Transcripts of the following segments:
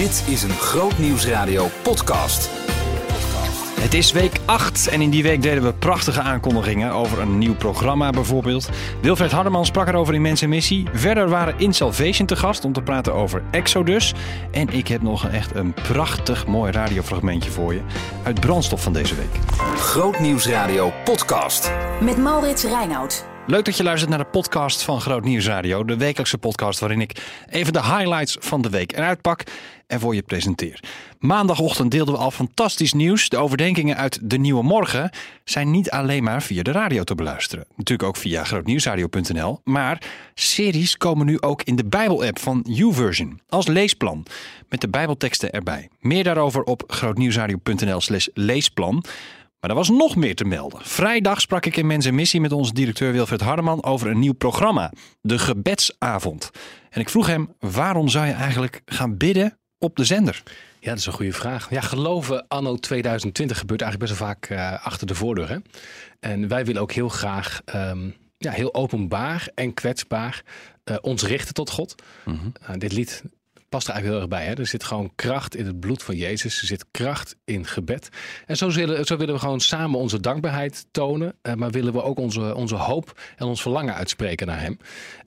Dit is een Groot Nieuwsradio podcast. Het is week 8 en in die week deden we prachtige aankondigingen over een nieuw programma bijvoorbeeld. Wilfred Hardeman sprak erover in Mensen Missie. Verder waren In Salvation te gast om te praten over Exodus. En ik heb nog echt een prachtig mooi radiofragmentje voor je uit Brandstof van deze week. Groot Nieuwsradio podcast. Met Maurits Reinoud. Leuk dat je luistert naar de podcast van Groot Nieuws Radio. De wekelijkse podcast waarin ik even de highlights van de week eruit pak en voor je presenteer. Maandagochtend deelden we al fantastisch nieuws. De overdenkingen uit De Nieuwe Morgen zijn niet alleen maar via de radio te beluisteren. Natuurlijk ook via grootnieuwsradio.nl. Maar series komen nu ook in de Bijbel-app van YouVersion als leesplan. Met de Bijbelteksten erbij. Meer daarover op grootnieuwsradio.nl slash leesplan. Maar er was nog meer te melden. Vrijdag sprak ik in Mensen Missie met onze directeur Wilfred Hardeman over een nieuw programma, de Gebedsavond. En ik vroeg hem, waarom zou je eigenlijk gaan bidden op de zender? Ja, dat is een goede vraag. Ja, geloven anno 2020 gebeurt eigenlijk best wel vaak uh, achter de voordeur. Hè? En wij willen ook heel graag um, ja, heel openbaar en kwetsbaar uh, ons richten tot God. Mm -hmm. uh, dit lied past er eigenlijk heel erg bij. Hè? Er zit gewoon kracht in het bloed van Jezus. Er zit kracht in gebed. En zo, zullen, zo willen we gewoon samen onze dankbaarheid tonen. Uh, maar willen we ook onze, onze hoop en ons verlangen uitspreken naar Hem.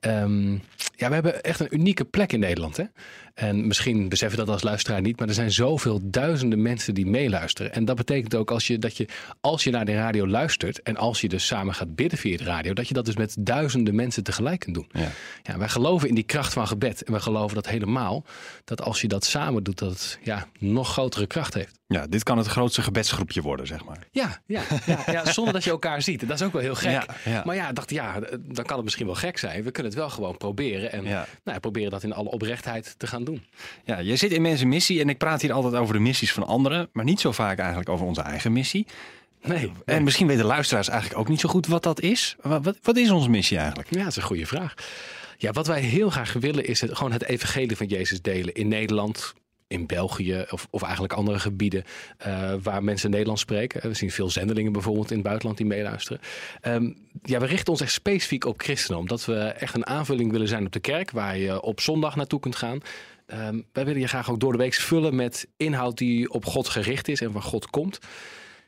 Um, ja, we hebben echt een unieke plek in Nederland. Hè? En misschien beseffen dat als luisteraar niet, maar er zijn zoveel duizenden mensen die meeluisteren. En dat betekent ook als je, dat je, als je naar de radio luistert en als je dus samen gaat bidden via de radio, dat je dat dus met duizenden mensen tegelijk kunt doen. Ja. Ja, wij geloven in die kracht van gebed en we geloven dat helemaal, dat als je dat samen doet, dat het ja, nog grotere kracht heeft. Ja, dit kan het grootste gebedsgroepje worden, zeg maar. Ja, ja, ja, ja zonder dat je elkaar ziet. Dat is ook wel heel gek. Ja, ja. Maar ja, dacht ja, dan kan het misschien wel gek zijn. We kunnen het wel gewoon proberen en ja. nou, proberen dat in alle oprechtheid te gaan doen. Ja, je zit in Mensen Missie en ik praat hier altijd over de missies van anderen, maar niet zo vaak eigenlijk over onze eigen missie. Nee, En misschien weten luisteraars eigenlijk ook niet zo goed wat dat is. Wat, wat, wat is onze missie eigenlijk? Ja, dat is een goede vraag. Ja, wat wij heel graag willen is het, gewoon het evangelie van Jezus delen in Nederland, in België of, of eigenlijk andere gebieden uh, waar mensen Nederlands spreken. We zien veel zendelingen bijvoorbeeld in het buitenland die meeluisteren. Um, ja, we richten ons echt specifiek op christenen, omdat we echt een aanvulling willen zijn op de kerk, waar je op zondag naartoe kunt gaan. Um, wij willen je graag ook door de week vullen met inhoud die op God gericht is en van God komt.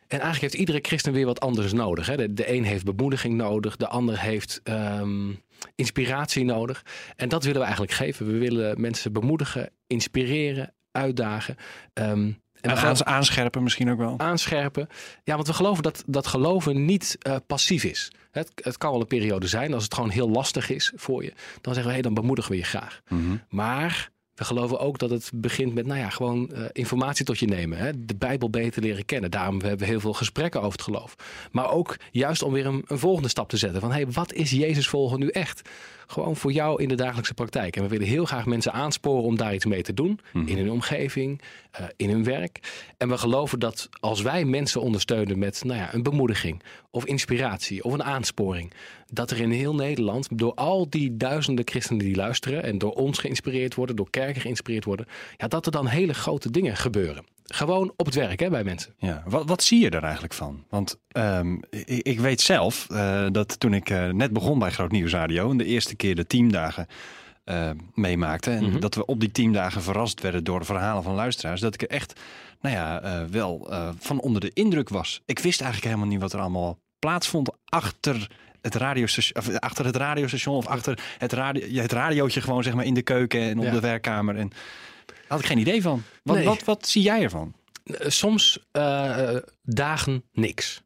En eigenlijk heeft iedere christen weer wat anders nodig. Hè? De, de een heeft bemoediging nodig, de ander heeft um, inspiratie nodig. En dat willen we eigenlijk geven. We willen mensen bemoedigen, inspireren, uitdagen. Um, en we gaan ze aanscherpen misschien ook wel. Aanscherpen. Ja, want we geloven dat, dat geloven niet uh, passief is. Het, het, kan wel een periode zijn als het gewoon heel lastig is voor je. Dan zeggen we, hé, hey, dan bemoedigen we je graag. Mm -hmm. Maar we geloven ook dat het begint met, nou ja, gewoon uh, informatie tot je nemen. Hè? De Bijbel beter leren kennen. Daarom hebben we heel veel gesprekken over het geloof. Maar ook juist om weer een, een volgende stap te zetten. Van, hé, hey, wat is Jezus volgen nu echt? Gewoon voor jou in de dagelijkse praktijk. En we willen heel graag mensen aansporen om daar iets mee te doen. Mm -hmm. In hun omgeving, uh, in hun werk. En we geloven dat als wij mensen ondersteunen met nou ja, een bemoediging of inspiratie of een aansporing. Dat er in heel Nederland door al die duizenden christenen die luisteren en door ons geïnspireerd worden, door kerken geïnspireerd worden. Ja, dat er dan hele grote dingen gebeuren. Gewoon op het werk hè, bij mensen. Ja, wat, wat zie je daar eigenlijk van? Want um, ik, ik, weet zelf uh, dat toen ik uh, net begon bij Groot Nieuws Radio en de eerste keer de teamdagen uh, meemaakte. En mm -hmm. dat we op die teamdagen verrast werden door de verhalen van luisteraars. Dat ik er echt, nou ja, wel van onder de indruk was. Ik wist eigenlijk helemaal niet wat er allemaal plaatsvond achter het radiostation, of achter het radiostation of achter het, radio, het radiootje gewoon zeg maar in de keuken en op ja. de werkkamer. En daar had ik geen idee van. Wat, nee. wat, wat zie jij ervan? Soms uh, dagen niks.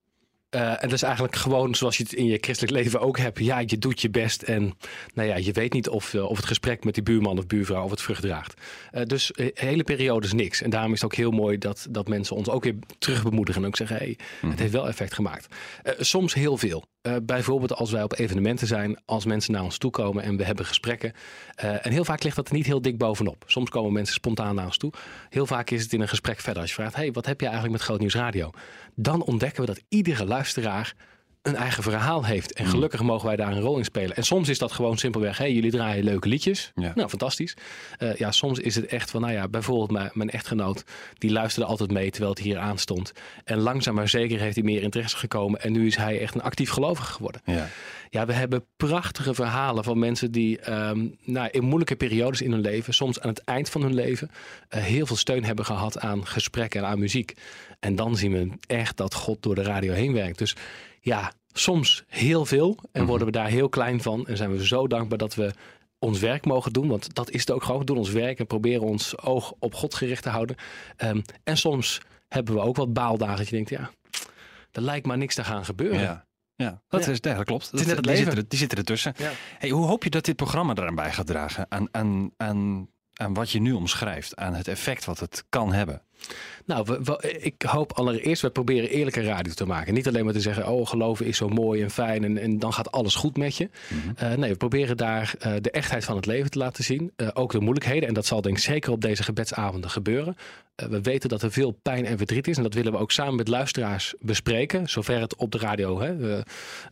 Uh, en dat is eigenlijk gewoon zoals je het in je christelijk leven ook hebt. Ja, je doet je best en nou ja, je weet niet of, uh, of het gesprek met die buurman of buurvrouw of het vrucht draagt. Uh, dus de hele periode is niks. En daarom is het ook heel mooi dat, dat mensen ons ook weer terug bemoedigen en ook zeggen, hey, mm. het heeft wel effect gemaakt. soms heel veel. bijvoorbeeld als wij op evenementen zijn, als mensen naar ons toe komen en we hebben gesprekken. en heel vaak ligt dat er niet heel dik bovenop. Soms komen mensen spontaan naar ons toe. Heel vaak is het in een gesprek verder. Als je vraagt, hey, wat heb je eigenlijk met Groot Nieuws Radio? Dan ontdekken we dat iedere luisteraar een eigen verhaal heeft. En Mm. gelukkig mogen wij daar een rol in spelen. En soms is dat gewoon simpelweg, hey, jullie draaien leuke liedjes. Ja. Nou, fantastisch. Eh, ja, soms is het echt van, nou ja, bijvoorbeeld mijn, mijn echtgenoot, die luisterde altijd mee terwijl het hier aanstond. En langzaam maar zeker heeft hij meer interesse gekomen. En nu is hij echt een actief gelovige geworden. Ja. Ja, we hebben prachtige verhalen van mensen die ehm, nou, in moeilijke periodes in hun leven, soms aan het eind van hun leven, eh, heel veel steun hebben gehad aan gesprekken en aan muziek. En dan zien we echt dat God door de radio heen werkt. Dus ja, soms heel veel en worden we daar heel klein van. En zijn we zo dankbaar dat we ons werk mogen doen. Want dat is het ook gewoon. We doen ons werk en proberen ons oog op God gericht te houden. Ehm, en soms hebben we ook wat baaldagen dat je denkt, ja, er lijkt maar niks te gaan gebeuren. Ja. Ja, dat, Ja. Is, ja, dat klopt. het die, zitten, er- die zitten ertussen. Ja. Hey, hoe hoop je dat dit programma eraan bij gaat dragen? Aan, aan, aan, aan wat je nu omschrijft. Aan het effect wat het kan hebben. Nou, we, we- ik hoop allereerst, we proberen eerlijke radio te maken. Niet alleen maar te zeggen, oh, geloven is zo mooi en fijn en, en dan gaat alles goed met je. Eh, nee, we proberen daar eh, de echtheid van het leven te laten zien. Eh, ook de moeilijkheden. En dat zal denk ik zeker op deze gebedsavonden gebeuren. We weten dat er veel pijn en verdriet is. En dat willen we ook samen met luisteraars bespreken. Zover het op de radio hè,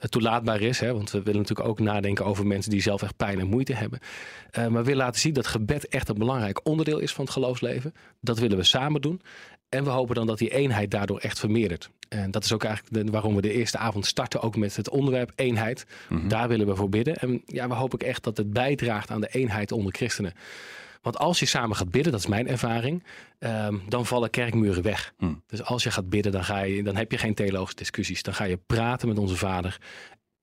toelaatbaar is. Hè, want we willen natuurlijk ook nadenken over mensen die zelf echt pijn en moeite hebben. Maar we willen laten zien dat gebed echt een belangrijk onderdeel is van het geloofsleven. Dat willen we samen doen. En we hopen dan dat die eenheid daardoor echt vermeerdert. En dat is ook eigenlijk de- waarom we de eerste avond starten, ook met het onderwerp eenheid. Daar willen we voor bidden. En ja, we hopen ook echt dat het bijdraagt aan de eenheid onder christenen. Want als je samen gaat bidden, dat is mijn ervaring, ehm, dan vallen kerkmuren weg. Hmm. Dus als je gaat bidden, dan, ga je, dan heb je geen theologische discussies. Dan ga je praten met onze vader.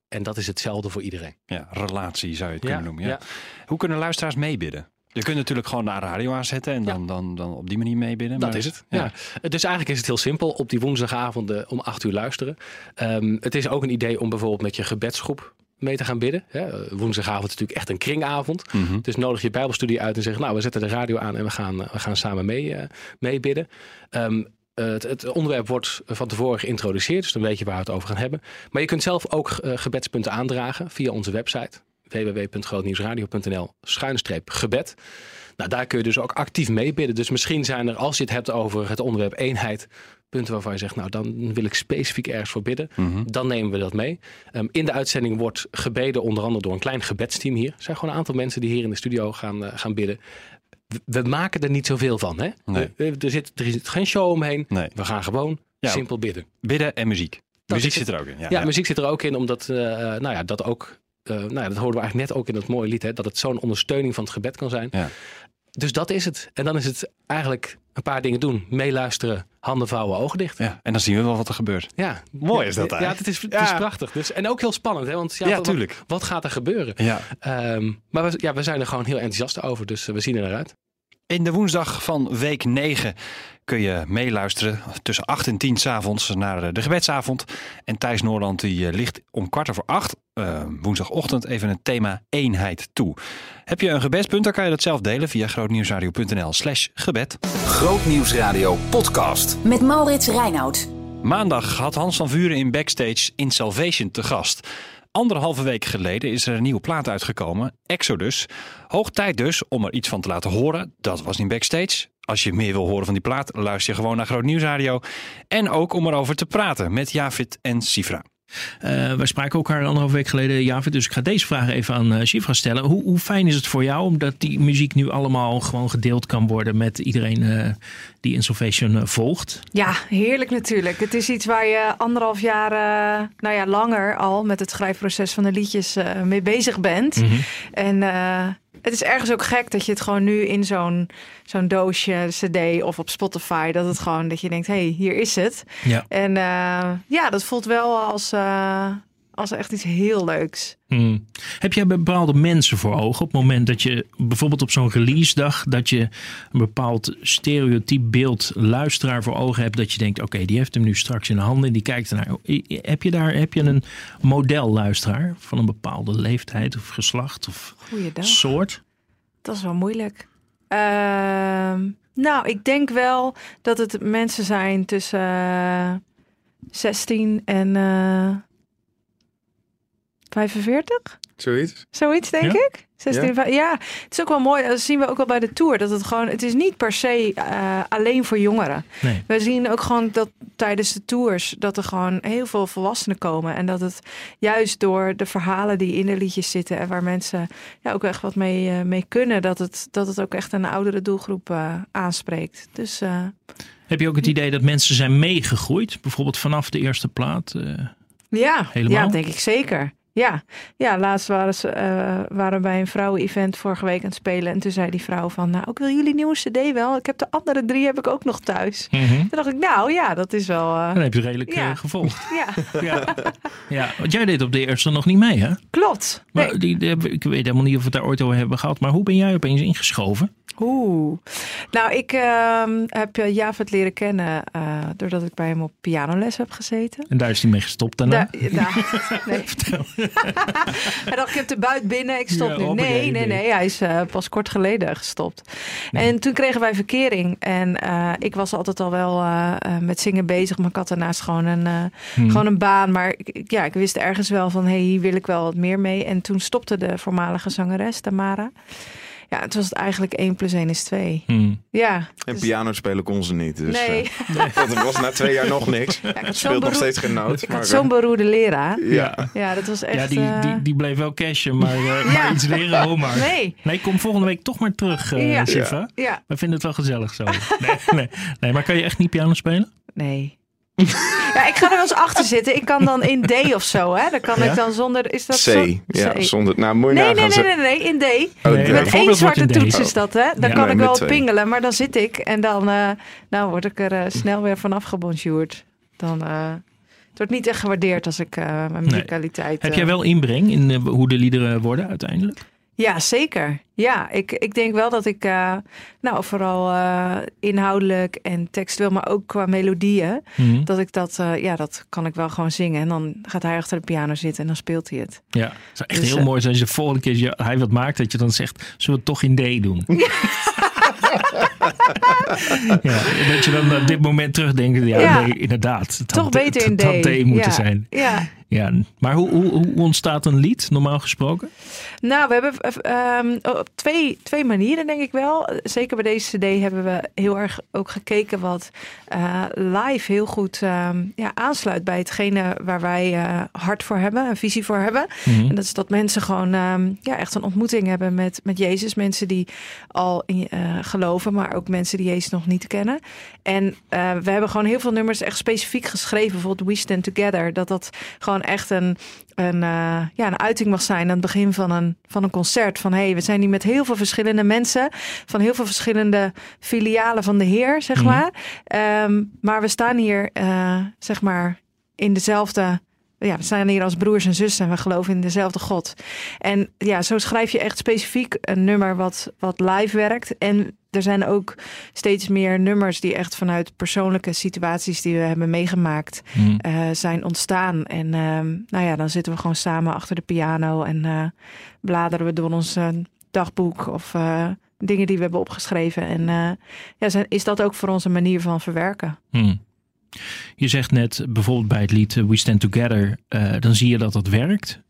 En dat is hetzelfde voor iedereen. Ja, relatie zou je het kunnen noemen. Ja. ja. Hoe kunnen luisteraars meebidden? Je kunt natuurlijk gewoon naar radio aanzetten en dan, dan, dan op die manier meebidden. Dat maar- is het. Ja. Dus eigenlijk is het heel simpel. Op die woensdagavonden om 8 uur luisteren. Ehm, het is ook een idee om bijvoorbeeld met je gebedsgroep mee te gaan bidden. Hè. Eh, Woensdagavond is natuurlijk echt een kringavond. Mhm. Dus nodig je bijbelstudie uit en zeg nou we zetten de radio aan en we gaan, eh, we gaan samen mee, eh, mee bidden. Ehm, het, het onderwerp wordt van tevoren geïntroduceerd, dus dan weet je waar we het over gaan hebben. Maar je kunt zelf ook eh, gebedspunten aandragen via onze website www.grootnieuwsradio.nl schuinstreep gebed. Nou, daar kun je dus ook actief mee bidden. Dus misschien zijn er, als je het hebt over het onderwerp eenheid, punten waarvan je zegt, nou dan wil ik specifiek ergens voor bidden. Mhm. Dan nemen we dat mee. Ehm, in de uitzending wordt gebeden onder andere door een klein gebedsteam hier. Er zijn gewoon een aantal mensen die hier in de studio gaan, eh, gaan bidden. We, we maken er niet zoveel van. Hè? Nee. Er, zit, er zit geen show omheen. Nee. We gaan gewoon Ja. simpel bidden. Bidden en muziek. Dat muziek zit er ook in. Ja, Ja, ja. muziek zit er ook in, omdat eh, nou ja, dat ook. Eh, nou ja, dat hoorden we eigenlijk net ook in het mooie lied, hè, dat het zo'n ondersteuning van het gebed kan zijn. Ja. Dus dat is het. En dan is het eigenlijk een paar dingen doen: meeluisteren, handen vouwen, ogen dicht. Ja, en dan zien we wel wat er gebeurt. Ja, Mooi is dat Ja, eigenlijk. het is, het is Ja. prachtig. Dus, en ook heel spannend, hè? Want ja, Ja. Wat, gaat er gebeuren? Ja. Ehm, maar we, ja, we zijn er gewoon heel enthousiast over, dus eh, we zien er naar uit. In de woensdag van week 9 kun je meeluisteren tussen 8 en 10 s'avonds naar eh, de gebedsavond. En Thijs Noorland die eh, ligt om kwart over acht, eh, woensdagochtend, even het thema eenheid toe. Heb je een gebedspunt, dan kan je dat zelf delen via grootnieuwsradio.nl slash gebed. Grootnieuwsradio podcast. Met Maurits Reinoud. Maandag had Hans van Vuren in Backstage in Salvation te gast. Anderhalve week geleden is er een nieuwe plaat uitgekomen, Exodus. Hoog tijd dus om er iets van te laten horen. Dat was in Backstage. Als je meer wil horen van die plaat, luister je gewoon naar Groot Nieuwsradio. En ook om erover te praten met Javit en Sifra. Eh wij spraken elkaar anderhalve week geleden, Javid. Dus ik ga deze vraag even aan uh, Shifra stellen. Hoe, hoe fijn is het voor jou omdat die muziek nu allemaal gewoon gedeeld kan worden met iedereen uh, die Insolvation uh, volgt? Ja, heerlijk natuurlijk. Het is iets waar je anderhalf jaar, uh, nou ja, langer al met het schrijfproces van de liedjes uh, mee bezig bent. Mhm. Mm -hmm. En uh, het is ergens ook gek dat je het gewoon nu in zo'n zo'n doosje, CD of op Spotify, dat het gewoon dat je denkt, hé, hey, hier is het. Ja. En uh, ja, dat voelt wel als, uh, als echt iets heel leuks. Hmm. Heb jij bepaalde mensen voor ogen op het moment dat je bijvoorbeeld op zo'n release dag dat je een bepaald stereotyp beeld luisteraar voor ogen hebt dat je denkt oké okay, die heeft hem nu straks in de handen en die kijkt ernaar. Heb je daar heb je een model luisteraar van een bepaalde leeftijd of geslacht of Goeiedag. soort? Dat is wel moeilijk. Uh, nou, ik denk wel dat het mensen zijn tussen uh, 16 en uh, 45. Zoiets? Zoiets, denk Ja? ik. 16, ja. ja, het is ook wel mooi. Dat zien we ook wel bij de Tour. Dat het gewoon, het is niet per se eh, alleen voor jongeren. Nee. We zien ook gewoon dat tijdens de tours dat er gewoon heel veel volwassenen komen. En dat het juist door de verhalen die in de liedjes zitten en waar mensen ja, ook echt wat mee, eh, mee kunnen, dat het, dat het ook echt een oudere doelgroep eh, aanspreekt. Dus eh, Heb je ook het idee dat mensen zijn meegegroeid? Bijvoorbeeld vanaf de eerste plaat? ja, Helemaal? ja, denk ik zeker. Ja, ja laatst waren ze eh, waren bij een vrouwen-event vorige week aan het spelen. En toen zei die vrouw van, nou, ik wil jullie nieuwe cd wel. Ik heb de andere drie heb ik ook nog thuis. Toen dacht ik, nou ja, dat is wel... eh, Dan heb je redelijk Ja. eh, gevolgd. ja, Ja. ja, want jij deed op de eerste nog niet mee, hè? klopt. Maar Nee. die, die- ik weet helemaal niet of we het daar ooit over hebben gehad. Maar hoe ben jij opeens ingeschoven? Oeh. Nou, ik ehm, heb Javert leren kennen doordat ik bij hem op pianoles heb gezeten. En daar is hij mee gestopt daarna. Daar- nou, nee. Hij dacht, ik heb de buit binnen, ik stop Ja, nu. Nee, nee, nee. Hij is eh, pas kort geleden gestopt. En toen kregen wij verkering. En eh, ik was altijd al wel eh, met zingen bezig. Maar ik had daarnaast gewoon een, Hmm. gewoon een baan. Maar ik- ik- ja, ik wist ergens wel van, hé, hey, hier wil ik wel wat meer mee. En toen stopte de voormalige zangeres, Tamara. Ja, het was het eigenlijk 1 plus 1 is 2. Hmm. Ja. En dus- piano spelen kon ze niet. Dus, nee, eh, want het was na twee jaar nog niks. ja, ik Speelt nog steeds geen noot. ik maar, had zo'n beroerde leraar. eh, ja. Ja, dat was echt... Ja, die, eh, die, die bleef wel cashen, maar, eh, Ja. maar iets leren, oh maar. Nee. Nee, kom volgende week toch maar terug, eh Ja. Siva. Ja, We vinden het wel gezellig zo. Nee, nee, nee, maar kan je echt niet piano spelen? nee. Ja, ik ga er wel eens achter zitten. Ik kan dan in D of zo, hè? Dan kan Ja? ik dan zonder... Is dat C. zo? Ja, C. zonder. Nou, je Nee, nee, nee, nee, nee, in D. Oh, Nee, Met één zwarte toets is dat, hè? Dan Ja. kan Nee, ik wel twee. pingelen, maar dan zit ik en dan eh, nou word ik er eh, snel weer vanaf gebonjourd. Dan eh, het wordt niet echt gewaardeerd als ik eh, mijn muzikaliteit... Heb jij wel inbreng in hoe de liederen worden uiteindelijk? Ja, zeker. Ja, ik, ik denk wel dat ik, eh, nou, vooral eh, inhoudelijk en textueel, maar ook qua melodieën, Mhm. dat ik dat, eh, ja, dat kan ik wel gewoon zingen. En dan gaat hij achter de piano zitten en dan speelt hij het. Ja, het zou echt Dus, heel mooi zijn als je de volgende keer je- hij wat maakt, dat je dan zegt, zullen we het toch in D doen? ja, dat je dan op dit moment terugdenkt, ja, Ja. nee, inderdaad. Het Toch had, beter in het D. had D moeten ja. zijn. Ja. Ja, maar hoe, hoe, hoe ontstaat een lied, normaal gesproken? Nou, we hebben eh, ehm, op twee, twee manieren, denk ik wel. Zeker bij deze CD hebben we heel erg ook gekeken wat eh, live heel goed ehm, ja, aansluit bij hetgene waar wij eh, hart voor hebben, een visie voor hebben. Mhm. En dat is dat mensen gewoon ehm, ja, echt een ontmoeting hebben met, met Jezus. Mensen die al in, eh, geloven, maar ook mensen die Jezus nog niet kennen. En eh, we hebben gewoon heel veel nummers echt specifiek geschreven. Bijvoorbeeld We Stand Together. Dat dat gewoon echt een, een, eh, ja, een uiting mag zijn aan het begin van een, van een concert. Van hey, we zijn hier met heel veel verschillende mensen. Van heel veel verschillende filialen van de Heer, zeg Mhm. maar. Ehm, maar we staan hier, eh, zeg maar, in dezelfde ja, we staan hier als broers en zussen en we geloven in dezelfde God. En ja, zo schrijf je echt specifiek een nummer wat, wat live werkt. En er zijn ook steeds meer nummers die echt vanuit persoonlijke situaties die we hebben meegemaakt Mhm. eh, zijn ontstaan. En ehm, nou ja, dan zitten we gewoon samen achter de piano en eh, bladeren we door ons eh, dagboek of dingen die we hebben opgeschreven. En ja, zijn, is dat ook voor ons een manier van verwerken? Hmm. Je zegt net bijvoorbeeld bij het lied We Stand Together, dan zie je dat dat werkt.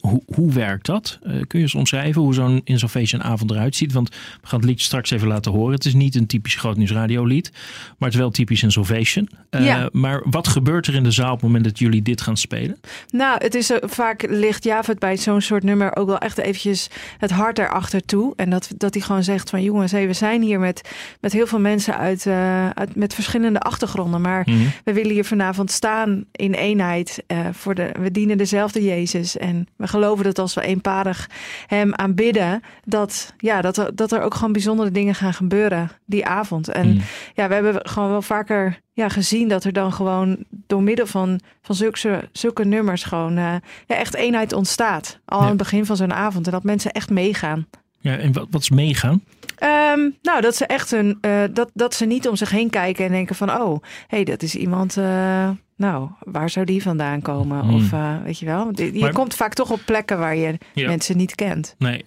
Hoe, hoe werkt dat? Eh, kun je eens omschrijven hoe zo'n In avond eruit ziet? Want we gaan het liedje straks even laten horen. Het is niet een typisch grootnieuwsradio lied, maar het is wel typisch In Salvation. Eh, Ja. Maar wat gebeurt er in de zaal op het moment dat jullie dit gaan spelen? Nou, het is eh, vaak ligt Javert bij zo'n soort nummer ook wel echt eventjes het hart erachter toe. En dat, dat hij gewoon zegt van jongens, hey, we zijn hier met, met heel veel mensen uit, uit met verschillende achtergronden. Maar Mhm. we willen hier vanavond staan in eenheid. voor de, we dienen dezelfde Jezus. En we geloven dat als we eenparig hem aanbidden, dat, ja, dat, er, dat er ook gewoon bijzondere dingen gaan gebeuren die avond. En Mhm. ja, we hebben gewoon wel vaker ja, gezien dat er dan gewoon door middel van, van zulke, zulke nummers gewoon eh, ja, echt eenheid ontstaat. Al Ja. aan het begin van zo'n avond. En dat mensen echt meegaan. Ja, en wat, wat is meegaan? Ehm, nou, dat ze echt een, eh, dat, dat ze niet om zich heen kijken en denken van, oh, hé, hey, dat is iemand. eh, nou, waar zou die vandaan komen? Hmm. Of eh, weet je wel, je Maar- komt vaak toch op plekken waar je Ja. mensen niet kent. Nee.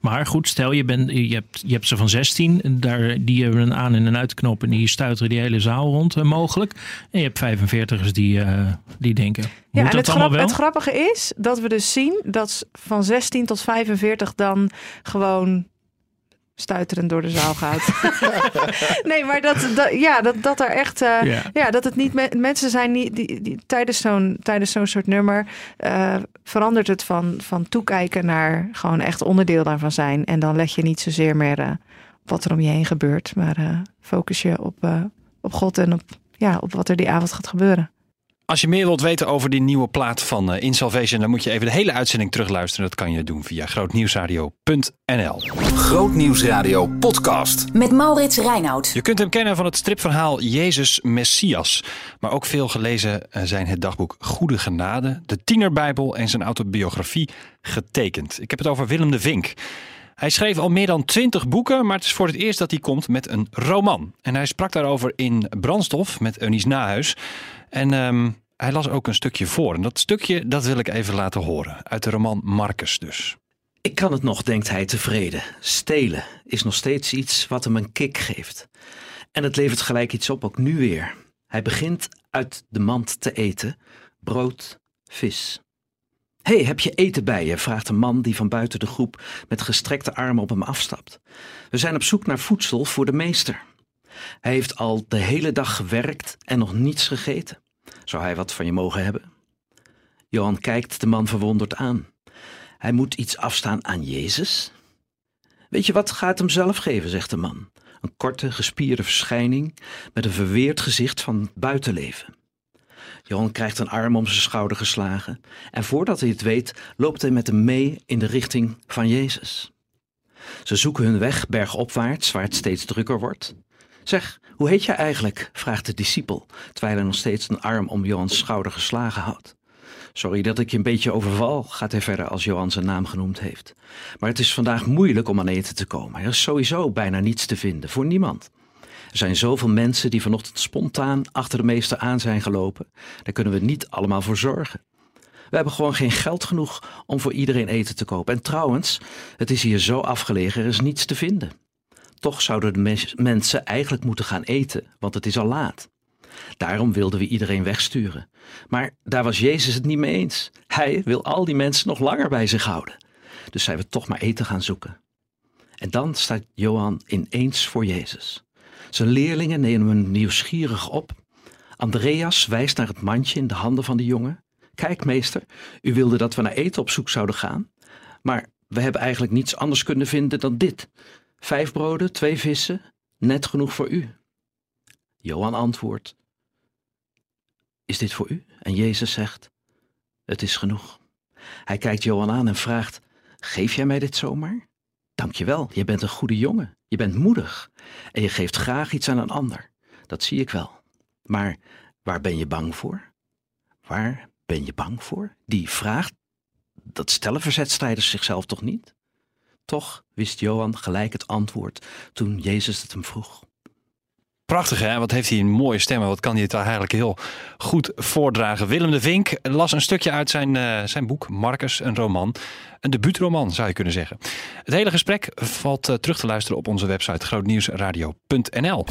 Maar goed, stel je, bent, je, hebt, je hebt ze van 16. Daar, die hebben een aan- en een uitknop. En die stuiteren die hele zaal rond, eh, mogelijk. En je hebt 45ers die, eh, die denken. Ja, en dat het, grap- het grappige is dat we dus zien dat van 16 tot 45 dan gewoon stuiterend door de zaal gaat. nee, maar dat, dat, ja, dat, dat er echt. eh, Ja. ja. dat het niet me- mensen zijn niet die, die, tijdens zo'n tijdens zo'n soort nummer eh, verandert het van, van toekijken naar gewoon echt onderdeel daarvan zijn. En dan let je niet zozeer meer op wat er om je heen gebeurt, maar focus je op, op God en op, ja, op wat er die avond gaat gebeuren. Als je meer wilt weten over die nieuwe plaat van eh, In Salvation, dan moet je even de hele uitzending terugluisteren. Dat kan je doen via grootnieuwsradio.nl. Grootnieuwsradio podcast. Met Maurits Reinoud. Je kunt hem kennen van het stripverhaal Jezus Messias. Maar ook veel gelezen eh, zijn het dagboek Goede Genade, de Tienerbijbel en zijn autobiografie Getekend. Ik heb het over Willem de Vink. Hij schreef al meer dan twintig boeken, maar het is voor het eerst dat hij komt met een roman. En hij sprak daarover in Brandstof met Eunice Nahuis. En ehm, hij las ook een stukje voor. En dat stukje dat wil ik even laten horen. Uit de roman Marcus dus. Ik kan het nog, denkt hij tevreden. Stelen is nog steeds iets wat hem een kick geeft. En het levert gelijk iets op, ook nu weer. Hij begint uit de mand te eten. Brood, vis. Hé, hey, heb je eten bij je? vraagt een man die van buiten de groep met gestrekte armen op hem afstapt. We zijn op zoek naar voedsel voor de meester. Hij heeft al de hele dag gewerkt en nog niets gegeten. Zou hij wat van je mogen hebben? Johan kijkt de man verwonderd aan. Hij moet iets afstaan aan Jezus? Weet je wat, ga het hem zelf geven, zegt de man. Een korte, gespierde verschijning met een verweerd gezicht van buitenleven. Johan krijgt een arm om zijn schouder geslagen en voordat hij het weet, loopt hij met hem mee in de richting van Jezus. Ze zoeken hun weg bergopwaarts, waar het steeds drukker wordt. Zeg, hoe heet jij eigenlijk? vraagt de discipel, terwijl hij nog steeds een arm om Johans schouder geslagen houdt. Sorry dat ik je een beetje overval, gaat hij verder als Johan zijn naam genoemd heeft. Maar het is vandaag moeilijk om aan eten te komen. Er is sowieso bijna niets te vinden, voor niemand. Er zijn zoveel mensen die vanochtend spontaan achter de meester aan zijn gelopen. Daar kunnen we niet allemaal voor zorgen. We hebben gewoon geen geld genoeg om voor iedereen eten te kopen. En trouwens, het is hier zo afgelegen, er is niets te vinden. Toch zouden de mensen eigenlijk moeten gaan eten, want het is al laat. Daarom wilden we iedereen wegsturen. Maar daar was Jezus het niet mee eens. Hij wil al die mensen nog langer bij zich houden. Dus zijn we toch maar eten gaan zoeken. En dan staat Johan ineens voor Jezus. Zijn leerlingen nemen hem nieuwsgierig op. Andreas wijst naar het mandje in de handen van de jongen. Kijk, meester, u wilde dat we naar eten op zoek zouden gaan. Maar we hebben eigenlijk niets anders kunnen vinden dan dit: vijf broden, twee vissen, net genoeg voor u. Johan antwoordt: Is dit voor u? En Jezus zegt: Het is genoeg. Hij kijkt Johan aan en vraagt: Geef jij mij dit zomaar? Dankjewel, je bent een goede jongen. Je bent moedig. En je geeft graag iets aan een ander. Dat zie ik wel. Maar waar ben je bang voor? Waar ben je bang voor? Die vraag, dat stellen verzetstrijders zichzelf toch niet? Toch wist Johan gelijk het antwoord toen Jezus het hem vroeg. Prachtig hè, wat heeft hij een mooie stem en wat kan hij het eigenlijk heel goed voordragen. Willem de Vink las een stukje uit zijn, eh, zijn boek Marcus, een roman. Een debuutroman zou je kunnen zeggen. Het hele gesprek valt eh, terug te luisteren op onze website grootnieuwsradio.nl.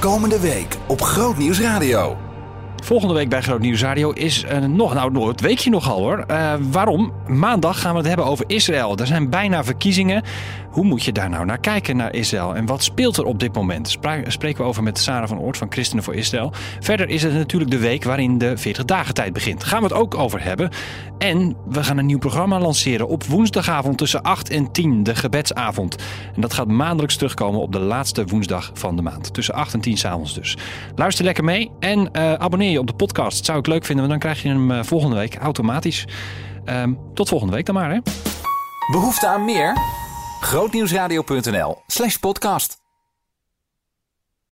Komende week op Grootnieuws Radio. Volgende week bij Groot Nieuws Radio is eh, nog, nou het weekje nogal hoor. Eh, waarom? Maandag gaan we het hebben over Israël. Er zijn bijna verkiezingen. Hoe moet je daar nou naar kijken, naar Israël? En wat speelt er op dit moment? Spreken we over met Sarah van Oort van Christenen voor Israël. Verder is het natuurlijk de week waarin de 40 dagen tijd begint. Gaan we het ook over hebben. En we gaan een nieuw programma lanceren op woensdagavond tussen 8 en 10, de gebedsavond. En dat gaat maandelijks terugkomen op de laatste woensdag van de maand. Tussen 8 en 10 s'avonds dus. Luister lekker mee en eh, abonneer je op de podcast. Zou ik leuk vinden, want dan krijg je hem eh, volgende week automatisch. Ehm, tot volgende week dan maar hè. Behoefte aan meer? Grootnieuwsradio.nl slash podcast.